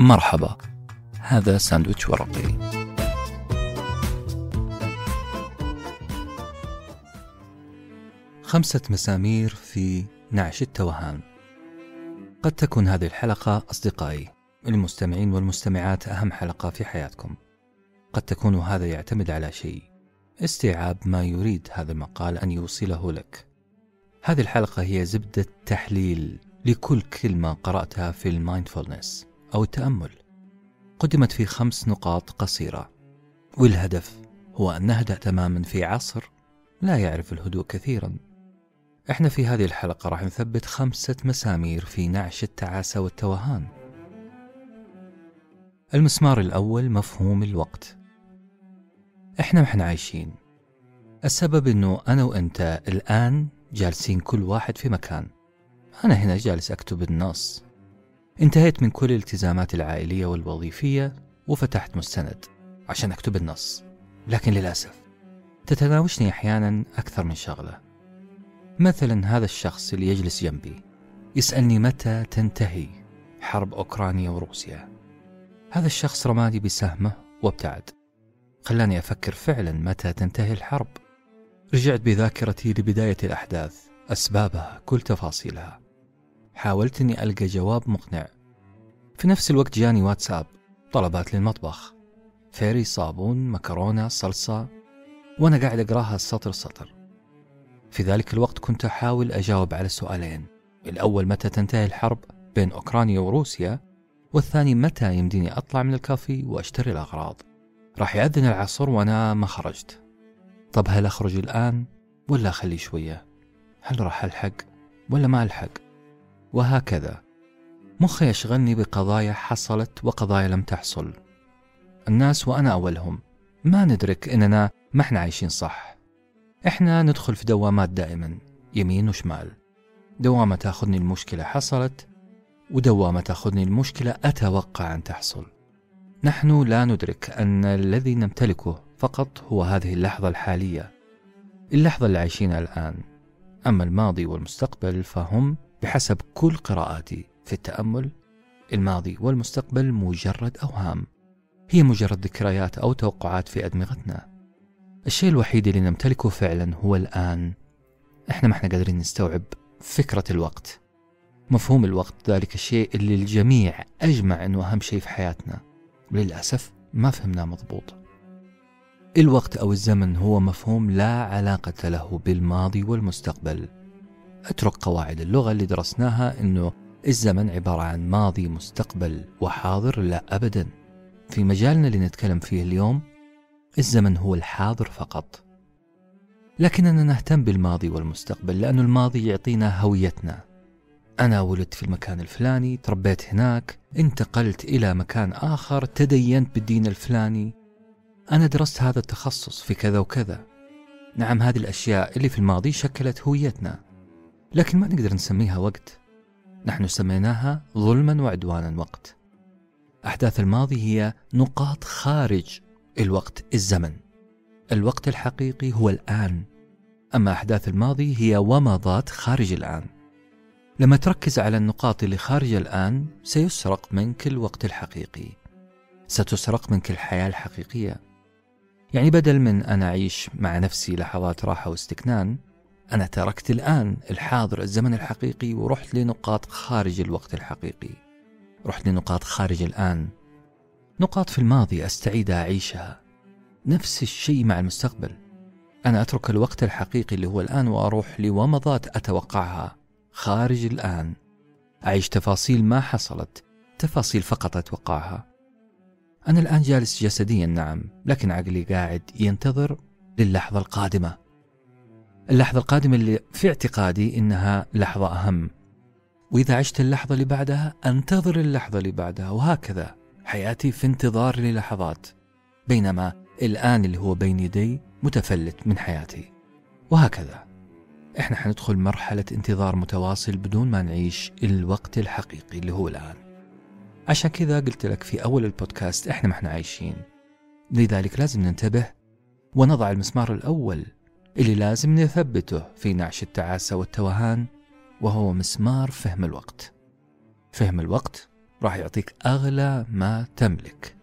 مرحبا. هذا ساندويتش ورقي. خمسة مسامير في نعش التوهان. قد تكون هذه الحلقة أصدقائي. المستمعين والمستمعات أهم حلقة في حياتكم. قد تكون هذا يعتمد على شيء. استيعاب ما يريد هذا المقال أن يوصله لك. هذه الحلقة هي زبدة تحليل لكل كلمة قرأتها في ال mindfulness. أو التأمل قدمت في خمس نقاط قصيرة. والهدف هو أن نهدأ تماما في عصر لا يعرف الهدوء كثيرا. إحنا في هذه الحلقة راح نثبت خمسة مسامير في نعش التعاسة والتوهان. المسمار الأول مفهوم الوقت. إحنا إحنا عايشين. السبب إنه أنا وأنت الآن جالسين كل واحد في مكان. أنا هنا جالس أكتب النص. انتهيت من كل الالتزامات العائلية والوظيفية وفتحت مستند عشان أكتب النص. لكن للأسف تتناوشني أحيانا أكثر من شغلة. مثلا هذا الشخص اللي يجلس جنبي يسألني متى تنتهي حرب أوكرانيا وروسيا. هذا الشخص رماني بسهمه وابتعد. خلاني أفكر فعلا متى تنتهي الحرب. رجعت بذاكرتي لبداية الأحداث أسبابها كل تفاصيلها. حاولت أني ألقى جواب مقنع. في نفس الوقت جاني واتساب طلبات للمطبخ. فيري صابون مكرونة صلصة وأنا قاعد أقراها سطر سطر. في ذلك الوقت كنت أحاول أجاوب على السؤالين الأول متى تنتهي الحرب بين أوكرانيا وروسيا؟ والثاني متى يمديني أطلع من الكافي وأشتري الأغراض؟ راح يأذن العصر وأنا ما خرجت. طب هل أخرج الآن ولا أخلي شوية؟ هل راح ألحق ولا ما ألحق؟ وهكذا. مخي يشغلني بقضايا حصلت وقضايا لم تحصل. الناس وأنا أولهم. ما ندرك إننا ما إحنا عايشين صح. إحنا ندخل في دوامات دائما يمين وشمال. دوامة تأخذني المشكلة حصلت ودوامة تأخذني المشكلة أتوقع أن تحصل. نحن لا ندرك أن الذي نمتلكه فقط هو هذه اللحظة الحالية اللحظة اللي عايشينها الآن. أما الماضي والمستقبل فهم بحسب كل قراءاتي في التأمل الماضي والمستقبل مجرد أوهام. هي مجرد ذكريات أو توقعات في أدمغتنا. الشيء الوحيد اللي نمتلكه فعلا هو الآن. إحنا ما إحنا قادرين نستوعب فكرة الوقت. مفهوم الوقت ذلك الشيء اللي الجميع أجمع أنه أهم شيء في حياتنا. وللأسف ما فهمناه مضبوط. الوقت أو الزمن هو مفهوم لا علاقة له بالماضي والمستقبل. أترك قواعد اللغة اللي درسناها أنه الزمن عبارة عن ماضي مستقبل وحاضر. لا أبدا. في مجالنا اللي نتكلم فيه اليوم الزمن هو الحاضر فقط. لكننا نهتم بالماضي والمستقبل لأن الماضي يعطينا هويتنا. أنا ولدت في المكان الفلاني تربيت هناك انتقلت إلى مكان آخر تدينت بالدين الفلاني. أنا درست هذا التخصص في كذا وكذا. نعم هذه الأشياء اللي في الماضي شكلت هويتنا. لكن ما نقدر نسميها وقت. نحن سميناها ظلما وعدوانا وقت. أحداث الماضي هي نقاط خارج الوقت الزمن. الوقت الحقيقي هو الآن. أما أحداث الماضي هي ومضات خارج الآن. لما تركز على النقاط اللي خارج الآن سيسرق منك الوقت الحقيقي. ستسرق منك الحياة الحقيقية. يعني بدل من أنا أعيش مع نفسي لحظات راحة واستكنان أنا تركت الآن الحاضر الزمن الحقيقي ورحت لنقاط خارج الوقت الحقيقي. رحت لنقاط خارج الآن. نقاط في الماضي أستعيد أعيشها. نفس الشيء مع المستقبل. أنا أترك الوقت الحقيقي اللي هو الآن وأروح لومضات أتوقعها خارج الآن. أعيش تفاصيل ما حصلت تفاصيل فقط أتوقعها. أنا الآن جالس جسديا نعم لكن عقلي قاعد ينتظر للحظة القادمة. اللحظة القادمة اللي في اعتقادي إنها لحظة أهم. وإذا عشت اللحظة اللي بعدها أنتظر اللحظة اللي بعدها وهكذا. حياتي في انتظار للحظات بينما الآن اللي هو بين يدي متفلت من حياتي. وهكذا. إحنا حندخل مرحلة انتظار متواصل بدون ما نعيش الوقت الحقيقي اللي هو الآن. عشان كذا قلت لك في أول البودكاست إحنا ما إحنا عايشين. لذلك لازم ننتبه ونضع المسمار الأول اللي لازم نثبته في نعش التعاسة والتوهان وهو مسمار فهم الوقت. فهم الوقت راح يعطيك أغلى ما تملك.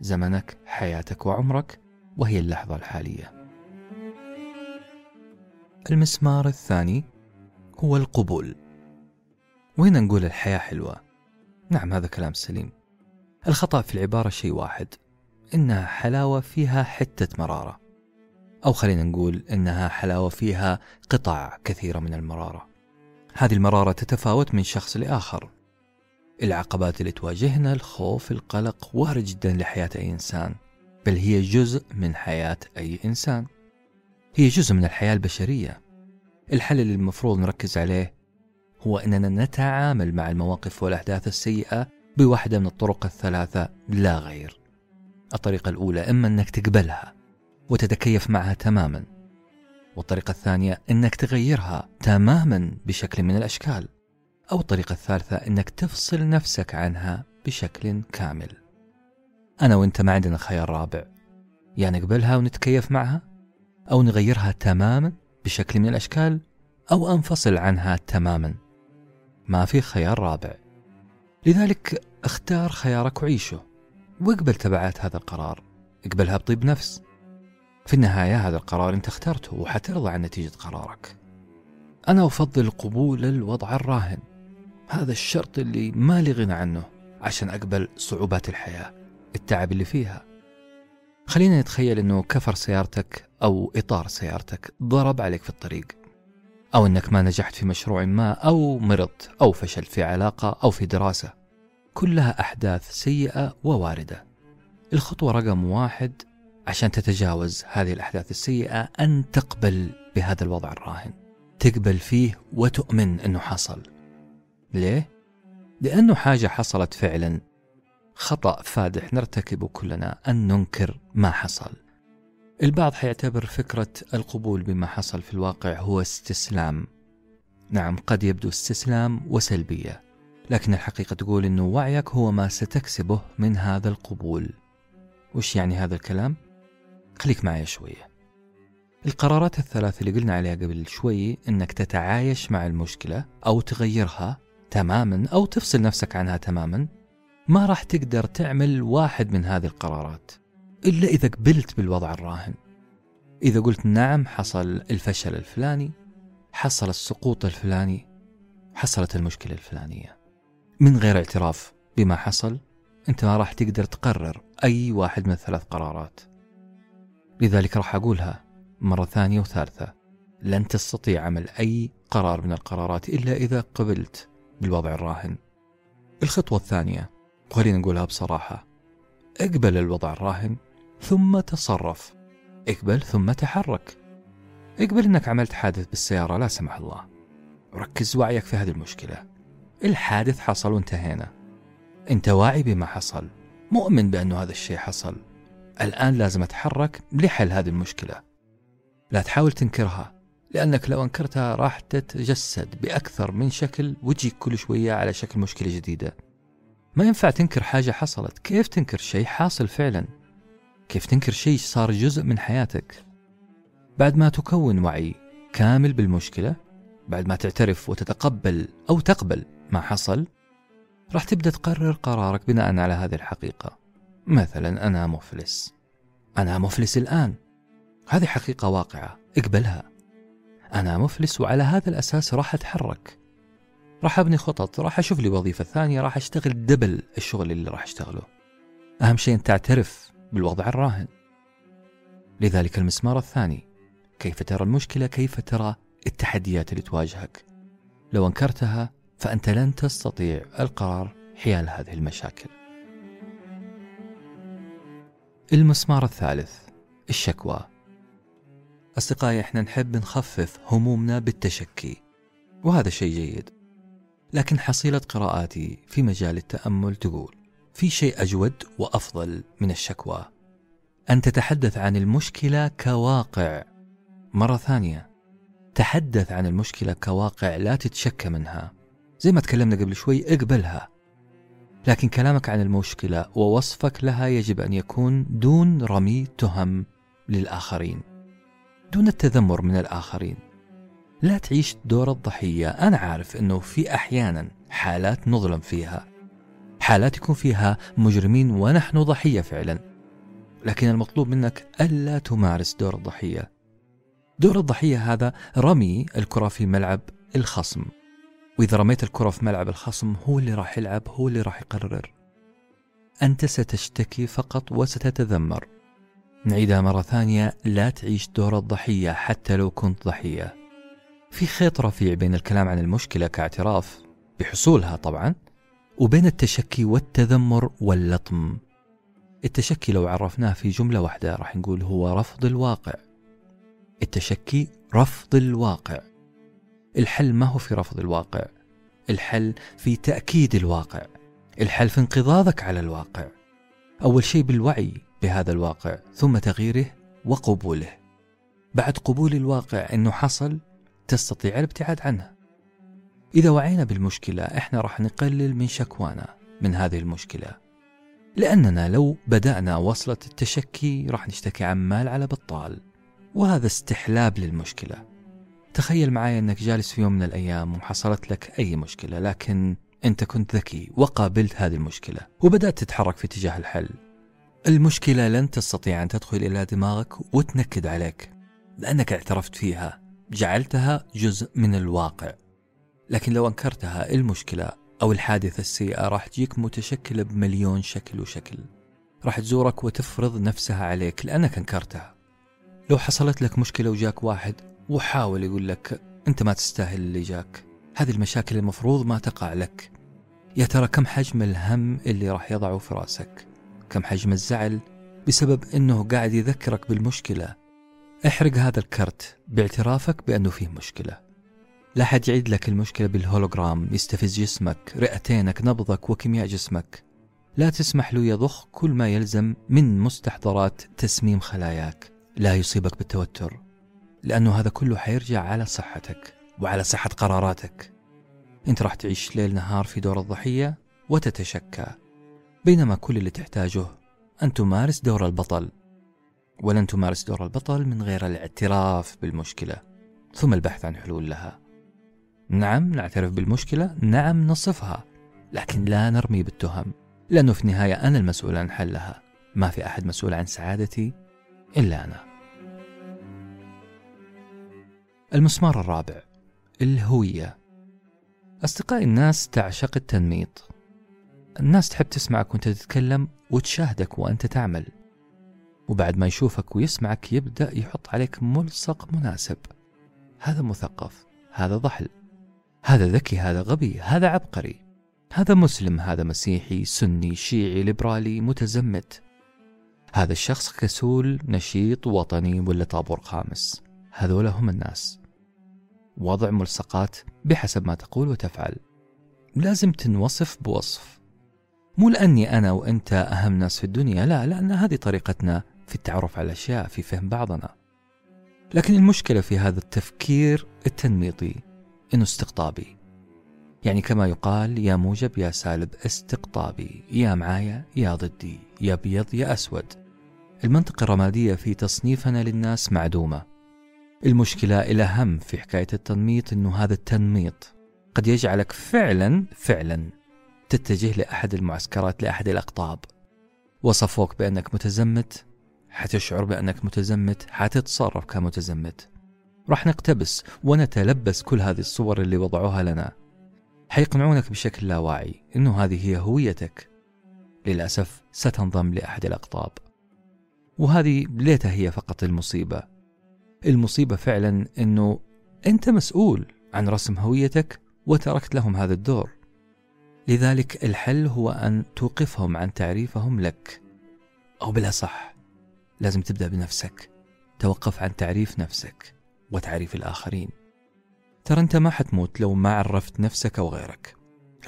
زمنك حياتك وعمرك وهي اللحظة الحالية. المسمار الثاني هو القبول. وهنا نقول الحياة حلوة؟ نعم هذا كلام سليم. الخطأ في العبارة شيء واحد إنها حلاوة فيها حتة مرارة. أو خلينا نقول إنها حلاوة فيها قطع كثيرة من المرارة. هذه المرارة تتفاوت من شخص لآخر. العقبات اللي تواجهنا الخوف القلق وارد جدا لحياة أي إنسان. بل هي جزء من حياة أي إنسان. هي جزء من الحياة البشرية. الحل اللي المفروض نركز عليه هو أننا نتعامل مع المواقف والأحداث السيئة بواحدة من الطرق الثلاثة لا غير. الطريقة الأولى إما أنك تقبلها. وتتكيف معها تماما. والطريقة الثانية أنك تغيرها تماما بشكل من الأشكال أو الطريقة الثالثة أنك تفصل نفسك عنها بشكل كامل. أنا وأنت ما عندنا خيار رابع. يا يعني نقبلها ونتكيف معها أو نغيرها تماما بشكل من الأشكال أو أنفصل عنها تماما. ما في خيار رابع. لذلك اختار خيارك وعيشه واقبل تبعات هذا القرار. اقبلها بطيب نفس. في النهاية هذا القرار انت اخترته وحترضى عن نتيجة قرارك. أنا أفضل قبول الوضع الراهن. هذا الشرط اللي ما لي غنى عنه عشان أقبل صعوبات الحياة التعب اللي فيها. خلينا نتخيل أنه كفر سيارتك أو إطار سيارتك ضرب عليك في الطريق. أو أنك ما نجحت في مشروع ما أو مرضت أو فشلت في علاقة أو في دراسة. كلها أحداث سيئة وواردة. الخطوة رقم واحد عشان تتجاوز هذه الأحداث السيئة أن تقبل بهذا الوضع الراهن. تقبل فيه وتؤمن أنه حصل. ليه؟ لأنه حاجة حصلت فعلا. خطأ فادح نرتكبه كلنا أن ننكر ما حصل. البعض حيعتبر فكرة القبول بما حصل في الواقع هو استسلام. نعم قد يبدو استسلام وسلبية لكن الحقيقة تقول أنه وعيك هو ما ستكسبه من هذا القبول. وش يعني هذا الكلام؟ خليك معي شوية. القرارات الثلاث اللي قلنا عليها قبل شوي أنك تتعايش مع المشكلة أو تغيرها تماما أو تفصل نفسك عنها تماما ما راح تقدر تعمل واحد من هذه القرارات إلا إذا قبلت بالوضع الراهن. إذا قلت نعم حصل الفشل الفلاني حصل السقوط الفلاني حصلت المشكلة الفلانية. من غير اعتراف بما حصل أنت ما راح تقدر تقرر أي واحد من الثلاث قرارات. لذلك راح أقولها مرة ثانية وثالثة. لن تستطيع عمل أي قرار من القرارات إلا إذا قبلت بالوضع الراهن. الخطوة الثانية وخلينا نقولها بصراحة اقبل الوضع الراهن ثم تصرف. اقبل ثم تحرك. اقبل إنك عملت حادث بالسيارة لا سمح الله. ركز وعيك في هذه المشكلة. الحادث حصل وانتهينا. أنت واعي بما حصل مؤمن بأنه هذا الشيء حصل. الآن لازم أتحرك لحل هذه المشكلة. لا تحاول تنكرها لأنك لو أنكرتها راح تتجسد بأكثر من شكل وتجيك كل شوية على شكل مشكلة جديدة. ما ينفع تنكر حاجة حصلت. كيف تنكر شيء حاصل فعلا؟ كيف تنكر شيء صار جزء من حياتك؟ بعد ما تكون وعي كامل بالمشكلة بعد ما تعترف وتتقبل أو تقبل ما حصل راح تبدأ تقرر قرارك بناء على هذه الحقيقة. مثلا أنا مفلس. أنا مفلس الآن. هذه حقيقة واقعة. اقبلها. أنا مفلس وعلى هذا الأساس راح أتحرك. راح أبني خطط. راح أشوف لي وظيفة ثانية. راح أشتغل دبل الشغل اللي راح أشتغله. أهم شيء أن تعترف بالوضع الراهن. لذلك المسمار الثاني. كيف ترى المشكلة؟ كيف ترى التحديات اللي تواجهك؟ لو أنكرتها فأنت لن تستطيع القرار حيال هذه المشاكل. المسمار الثالث الشكوى. أصدقائي إحنا نحب نخفف همومنا بالتشكي وهذا شيء جيد. لكن حصيلة قراءاتي في مجال التأمل تقول في شيء أجود وأفضل من الشكوى. أن تتحدث عن المشكلة كواقع. مرة ثانية تحدث عن المشكلة كواقع لا تتشكى منها. زي ما تكلمنا قبل شوي اقبلها. لكن كلامك عن المشكلة ووصفك لها يجب أن يكون دون رمي تهم للآخرين دون التذمر من الآخرين. لا تعيش دور الضحية. أنا عارف أنه في أحيانا حالات نظلم فيها حالات يكون فيها مجرمين ونحن ضحية فعلا. لكن المطلوب منك ألا تمارس دور الضحية. دور الضحية هذا رمي الكرة في ملعب الخصم. وإذا رميت الكرة في ملعب الخصم هو اللي راح يلعب هو اللي راح يقرر. أنت ستشتكي فقط وستتذمر. نعيدها مرة ثانية لا تعيش دور الضحية حتى لو كنت ضحية. في خيط رفيع بين الكلام عن المشكلة كاعتراف بحصولها طبعا وبين التشكي والتذمر واللطم. التشكي لو عرفناه في جملة واحدة راح نقول هو رفض الواقع. التشكي رفض الواقع. الحل ما هو في رفض الواقع. الحل في تأكيد الواقع. الحل في انقضاضك على الواقع. أول شيء بالوعي بهذا الواقع ثم تغييره وقبوله. بعد قبول الواقع أنه حصل تستطيع الابتعاد عنه. إذا وعينا بالمشكلة إحنا راح نقلل من شكوانا من هذه المشكلة. لأننا لو بدأنا وصلة التشكي راح نشتكي عن مال على بطال. وهذا استحلاب للمشكلة. تخيل معي أنك جالس في يوم من الأيام وحصلت لك أي مشكلة لكن أنت كنت ذكي وقابلت هذه المشكلة وبدأت تتحرك في اتجاه الحل. المشكلة لن تستطيع أن تدخل إلى دماغك وتنكد عليك لأنك اعترفت فيها جعلتها جزء من الواقع. لكن لو أنكرتها المشكلة أو الحادثة السيئة راح تجيك متشكلة بمليون شكل وشكل. راح تزورك وتفرض نفسها عليك لأنك أنكرتها. لو حصلت لك مشكلة وجاك واحد وحاول يقول لك أنت ما تستاهل اللي جاك. هذه المشاكل المفروض ما تقع لك. يا ترى كم حجم الهم اللي راح يضعه في رأسك؟ كم حجم الزعل بسبب أنه قاعد يذكرك بالمشكلة؟ احرق هذا الكرت باعترافك بأنه فيه مشكلة. لا حد يعيد لك المشكلة بالهولوجرام يستفز جسمك رئتينك نبضك وكيمياء جسمك. لا تسمح له يضخ كل ما يلزم من مستحضرات تسميم خلاياك. لا يصيبك بالتوتر. لأنه هذا كله حيرجع على صحتك وعلى صحة قراراتك. أنت راح تعيش ليل نهار في دور الضحية وتتشكى. بينما كل اللي تحتاجه أن تمارس دور البطل. ولن تمارس دور البطل من غير الاعتراف بالمشكلة ثم البحث عن حلول لها. نعم نعترف بالمشكلة نعم نصفها لكن لا نرمي بالتهم. لأنه في النهاية أنا المسؤول عن حلها. ما في أحد مسؤول عن سعادتي إلا أنا. المسمار الرابع الهوية. أصدقائي الناس تعشق التنميط. الناس تحب تسمعك وأنت تتكلم وتشاهدك وأنت تعمل. وبعد ما يشوفك ويسمعك يبدأ يحط عليك ملصق مناسب. هذا مثقف هذا ضحل هذا ذكي هذا غبي هذا عبقري. هذا مسلم هذا مسيحي سني شيعي ليبرالي متزمت. هذا الشخص كسول نشيط وطني ولا طابور خامس. هذولا هم الناس. وضع ملصقات بحسب ما تقول وتفعل. لازم تنوصف بوصف. مو لأني أنا وأنت أهم ناس في الدنيا لا لأن هذه طريقتنا في التعرف على الأشياء في فهم بعضنا. لكن المشكلة في هذا التفكير التنميطي إنه استقطابي. يعني كما يقال يا موجب يا سالب استقطابي. يا معايا يا ضدي. يا بيض يا أسود. المنطقة الرمادية في تصنيفنا للناس معدومة. المشكلة الأهم في حكاية التنميط أنه هذا التنميط قد يجعلك فعلا فعلا تتجه لأحد المعسكرات لأحد الأقطاب. وصفوك بأنك متزمت حتشعر بأنك متزمت حتتصرف كمتزمت. راح نقتبس ونتلبس كل هذه الصور اللي وضعوها لنا. حيقنعونك بشكل لا واعي إنه هذه هي هويتك. للأسف ستنضم لأحد الأقطاب. وهذه ليتها هي فقط المصيبة. المصيبة فعلا إنه أنت مسؤول عن رسم هويتك وتركت لهم هذا الدور. لذلك الحل هو أن توقفهم عن تعريفهم لك. أو بالاصح لازم تبدأ بنفسك. توقف عن تعريف نفسك وتعريف الآخرين. ترى أنت ما حتموت لو ما عرفت نفسك أو غيرك.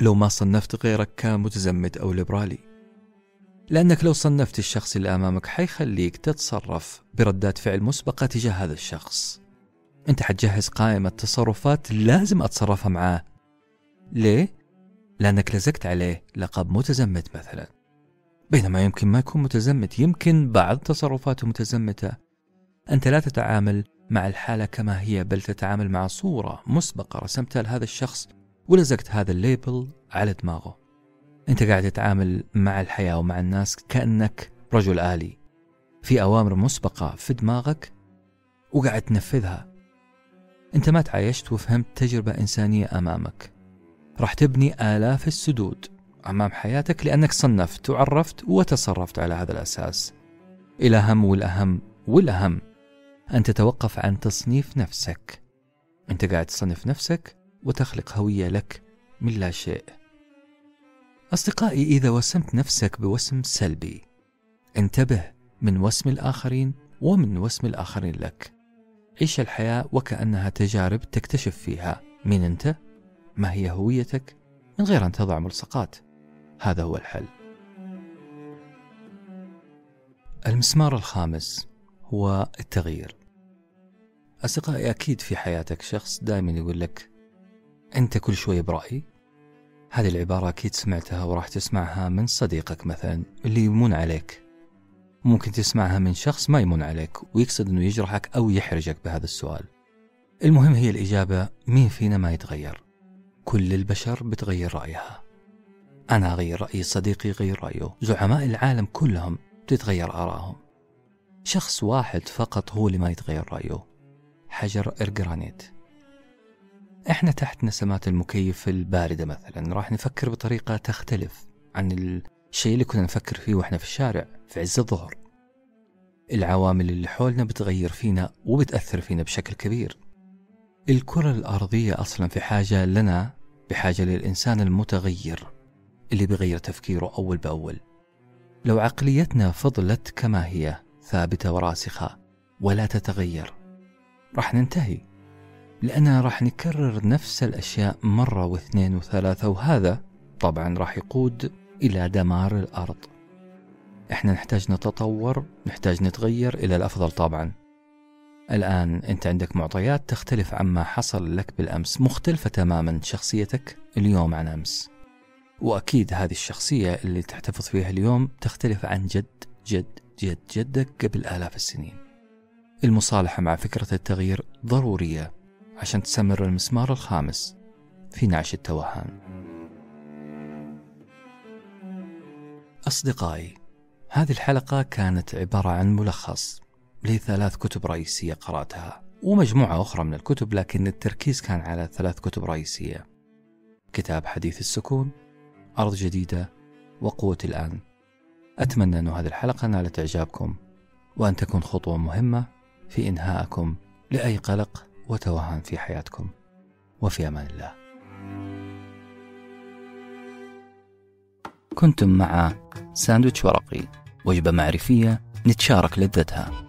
لو ما صنفت غيرك كمتزمت أو ليبرالي. لأنك لو صنفت الشخص اللي أمامك حيخليك تتصرف بردات فعل مسبقة تجاه هذا الشخص. أنت حتجهز قائمة تصرفات لازم أتصرفها معاه. ليه؟ لأنك لزقت عليه لقب متزمت مثلا. بينما يمكن ما يكون متزمت يمكن بعض تصرفاته متزمتة. أنت لا تتعامل مع الحالة كما هي بل تتعامل مع صورة مسبقة رسمتها لهذا الشخص ولزقت هذا الليبل على دماغه. أنت قاعد تتعامل مع الحياة ومع الناس كأنك رجل آلي. في أوامر مسبقة في دماغك وقاعد تنفذها. أنت ما تعايشت وفهمت تجربة إنسانية أمامك. راح تبني آلاف السدود أمام حياتك لأنك صنفت وعرفت وتصرفت على هذا الأساس. الأهم والأهم والأهم أن تتوقف عن تصنيف نفسك. أنت قاعد تصنف نفسك وتخلق هوية لك من لا شيء. أصدقائي إذا وسمت نفسك بوسم سلبي انتبه من وسم الآخرين ومن وسم الآخرين لك. عيش الحياة وكأنها تجارب تكتشف فيها مين أنت ما هي هويتك من غير أن تضع ملصقات. هذا هو الحل. المسمار الخامس هو التغيير. أصدقائي أكيد في حياتك شخص دائما يقول لك أنت كل شوية برأي هذه العبارة أكيد سمعتها وراح تسمعها من صديقك مثلا اللي يمون عليك. ممكن تسمعها من شخص ما يمون عليك ويقصد أنه يجرحك أو يحرجك بهذا السؤال. المهم هي الإجابة مين فينا ما يتغير. كل البشر بتغير رأيها. أنا أغير رأيي صديقي يغير رأيه. زعماء العالم كلهم تتغير آرائهم. شخص واحد فقط هو اللي ما يتغير رأيه. حجر إرجرانيت إحنا تحت نسمات المكيف الباردة مثلا راح نفكر بطريقة تختلف عن الشيء اللي كنا نفكر فيه وإحنا في الشارع في عز الظهر. العوامل اللي حولنا بتغير فينا وبتأثر فينا بشكل كبير. الكرة الأرضية أصلا في حاجة لنا بحاجة للإنسان المتغير اللي بيغير تفكيره أول بأول. لو عقليتنا فضلت كما هي ثابتة وراسخة ولا تتغير راح ننتهي. لأننا راح نكرر نفس الأشياء مرة واثنين وثلاثة وهذا طبعا راح يقود إلى دمار الأرض. إحنا نحتاج نتطور نحتاج نتغير إلى الأفضل طبعا. الآن أنت عندك معطيات تختلف عما حصل لك بالأمس مختلفة تماما شخصيتك اليوم عن أمس. وأكيد هذه الشخصية اللي تحتفظ فيها اليوم تختلف عن جد جد جد جدك قبل آلاف السنين. المصالحة مع فكرة التغيير ضرورية. عشان تسمر المسمار الخامس في نعش التوهان. أصدقائي هذه الحلقة كانت عبارة عن ملخص لثلاث كتب رئيسية قرأتها ومجموعة أخرى من الكتب لكن التركيز كان على ثلاث كتب رئيسية. كتاب حديث السكون أرض جديدة وقوة الآن. أتمنى أن هذه الحلقة نالت إعجابكم وأن تكون خطوة مهمة في إنهائكم لأي قلق وتوهان في حياتكم وفي أمان الله. كنتم مع ساندويتش ورقي وجبة معرفية نتشارك لذتها.